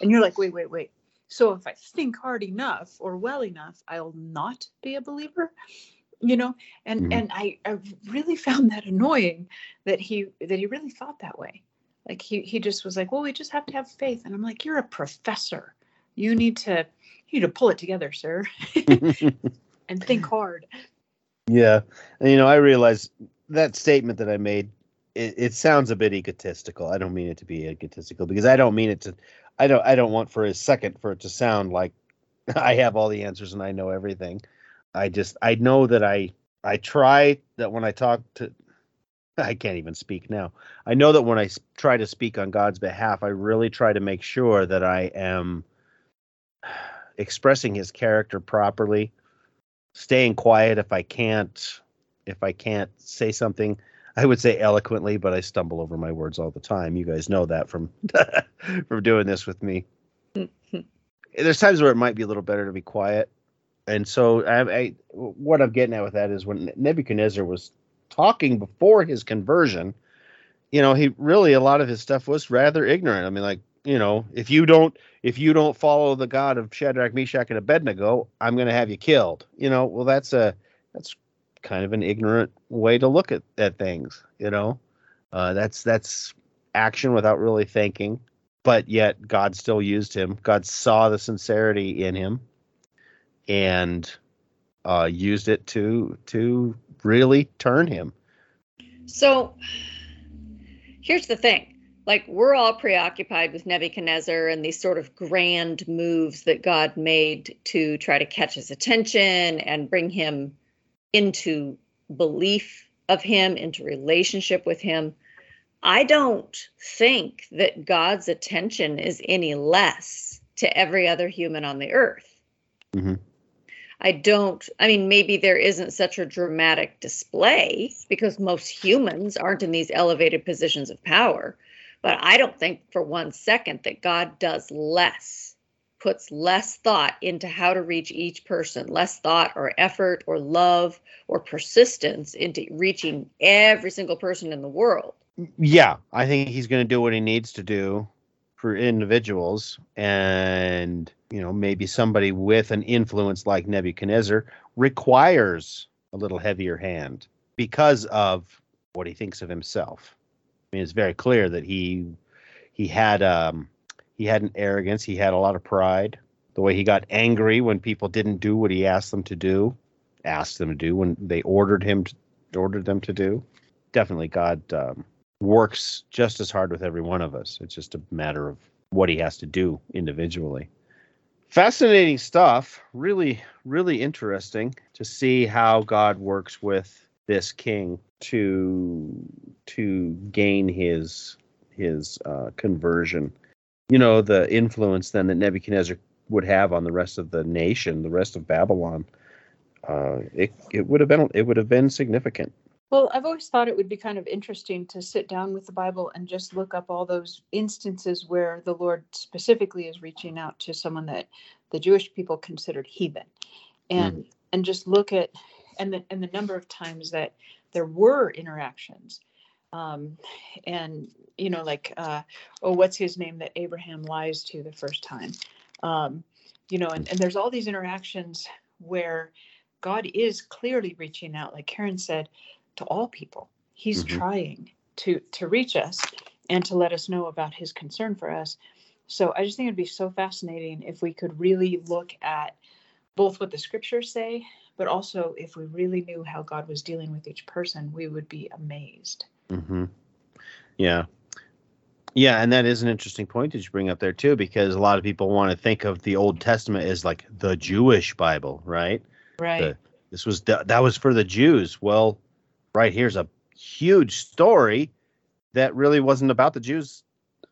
And you're like, "Wait, wait, wait. So if I think hard enough or well enough, I'll not be a believer?" you know and mm-hmm. and I, I really found that annoying that he that he really thought that way like he he just was like, well, we just have to have faith, and I'm like, you're a professor. You need to you need to pull it together, sir, and think hard. Yeah, and you know, I realize that statement that I made. It, it sounds a bit egotistical. I don't mean it to be egotistical because I don't mean it to. I don't. I don't want for a second for it to sound like I have all the answers and I know everything. I just I know that I I try that when I talk to I can't even speak now. I know that when I try to speak on God's behalf, I really try to make sure that I am expressing his character properly, staying quiet if I can't if I can't say something. I would say eloquently, but I stumble over my words all the time. You guys know that from from doing this with me. There's times where it might be a little better to be quiet. And so I, I what I'm getting at with that is when Nebuchadnezzar was talking before his conversion, you know, he really a lot of his stuff was rather ignorant. I mean, like, you know, if you don't if you don't follow the God of Shadrach, Meshach, and Abednego, I'm going to have you killed. You know, well, that's a that's kind of an ignorant way to look at at things. You know, uh, that's that's action without really thinking. But yet, God still used him. God saw the sincerity in him, and uh, used it to to really turn him. So here's the thing like we're all preoccupied with Nebuchadnezzar and these sort of grand moves that God made to try to catch his attention and bring him into belief of him, into relationship with him. I don't think that God's attention is any less to every other human on the earth. Mm-hmm. I don't, I mean, maybe there isn't such a dramatic display because most humans aren't in these elevated positions of power. But I don't think for one second that God does less, puts less thought into how to reach each person, less thought or effort or love or persistence into reaching every single person in the world. Yeah, I think he's going to do what he needs to do for individuals and you know maybe somebody with an influence like Nebuchadnezzar requires a little heavier hand because of what he thinks of himself. I mean, it's very clear that he he had um he had an arrogance, he had a lot of pride. The way he got angry when people didn't do what he asked them to do, asked them to do when they ordered him to, ordered them to do. Definitely, God um, works just as hard with every one of us. It's just a matter of what he has to do individually. Fascinating stuff. Really, really interesting to see how God works with this king to to gain his his uh, conversion. You know the influence then that Nebuchadnezzar would have on the rest of the nation, the rest of Babylon. Uh, it it would have been it would have been significant. Well, I've always thought it would be kind of interesting to sit down with the Bible and just look up all those instances where the Lord specifically is reaching out to someone that the Jewish people considered heathen, and mm. and just look at and the and the number of times that there were interactions. um, and you know, like, uh, oh, what's his name that Abraham lies to the first time? Um, you know, and, and there's all these interactions where God is clearly reaching out, like Karen said, to all people. He's mm-hmm. trying to to reach us and to let us know about his concern for us. So I just think it'd be so fascinating if we could really look at both what the scriptures say, but also if we really knew how God was dealing with each person, we would be amazed. Mm-hmm. Yeah. Yeah, and that is an interesting point that you bring up there too, because a lot of people want to think of the Old Testament as like the Jewish Bible, right? Right. The, this was the, that was for the Jews. Well, right here's a huge story that really wasn't about the Jews.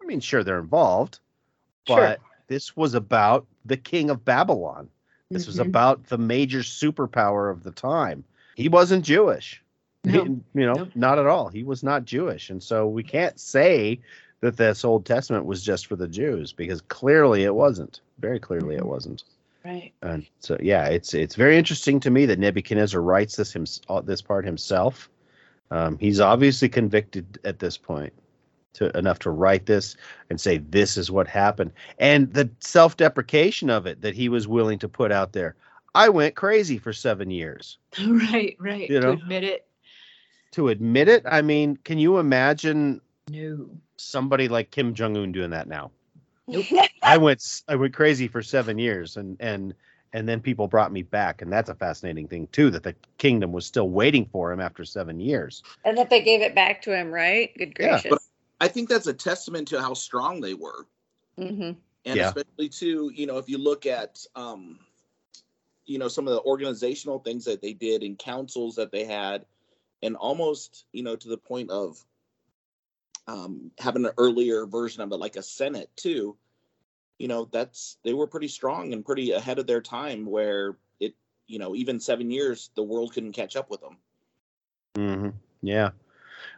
I mean, sure they're involved, but sure. this was about the king of Babylon. This mm-hmm. was about the major superpower of the time. He wasn't Jewish. No. He, you know, no. not at all. He was not Jewish. And so we can't say that this Old Testament was just for the Jews because clearly it wasn't. Very clearly it mm-hmm. wasn't. Right. And so yeah, it's it's very interesting to me that Nebuchadnezzar writes this him uh, this part himself. Um, he's obviously convicted at this point to enough to write this and say this is what happened and the self-deprecation of it that he was willing to put out there. I went crazy for 7 years. Right, right. You know, to admit it. To admit it, I mean, can you imagine no somebody like Kim Jong Un doing that now? Nope. I went I went crazy for seven years, and and and then people brought me back, and that's a fascinating thing too. That the kingdom was still waiting for him after seven years, and that they gave it back to him. Right? Good gracious. Yeah, but I think that's a testament to how strong they were, mm-hmm. and yeah. especially too, you know, if you look at, um, you know, some of the organizational things that they did and councils that they had, and almost, you know, to the point of um, having an earlier version of it, like a Senate too. You know, that's they were pretty strong and pretty ahead of their time. Where it, you know, even seven years, the world couldn't catch up with them. Mm-hmm. Yeah.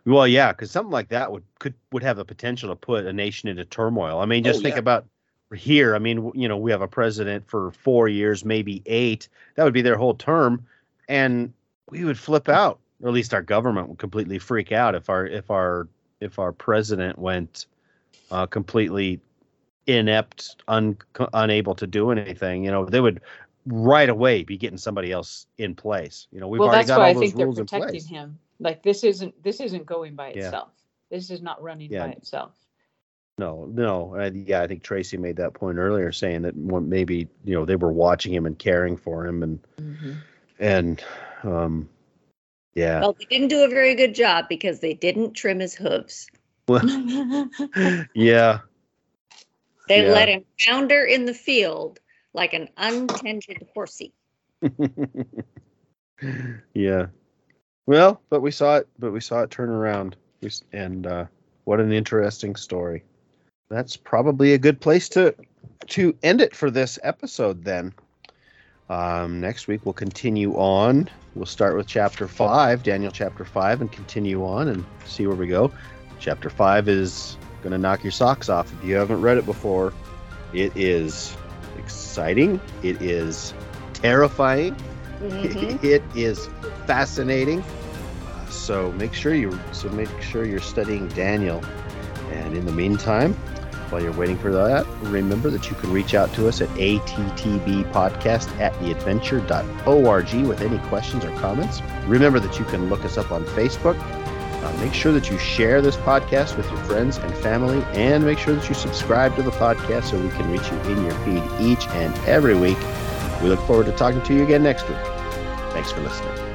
Well, yeah, because something like that would could would have the potential to put a nation into turmoil. I mean, just oh, think yeah. about here. I mean, you know, we have a president for four years, maybe eight. That would be their whole term, and we would flip out, or at least our government would completely freak out if our if our if our president went uh, completely inept, un, unable to do anything, you know, they would right away be getting somebody else in place. You know, we've well, already got all those rules in place. protecting him. Like this isn't this isn't going by yeah. itself. This is not running yeah. by itself. No, no. I, yeah, I think Tracy made that point earlier, saying that maybe you know they were watching him and caring for him, and mm-hmm. and um, yeah. Well, they didn't do a very good job because they didn't trim his hooves. Well, yeah. They yeah. let him founder in the field like an untended horsey. yeah. Well, but we saw it, but we saw it turn around. And uh, what an interesting story. That's probably a good place to to end it for this episode then. Um, next week we'll continue on. We'll start with chapter five, Daniel chapter five, and continue on and see where we go. Chapter five is going to knock your socks off if you haven't read it before. It is exciting. It is terrifying. Mm-hmm. It is fascinating. So make sure you so make sure you're studying Daniel. And in the meantime, while you're waiting for that, remember that you can reach out to us at attbpodcast at theadventure.org with any questions or comments. Remember that you can look us up on Facebook. Uh, make sure that you share this podcast with your friends and family, and make sure that you subscribe to the podcast so we can reach you in your feed each and every week. We look forward to talking to you again next week. Thanks for listening.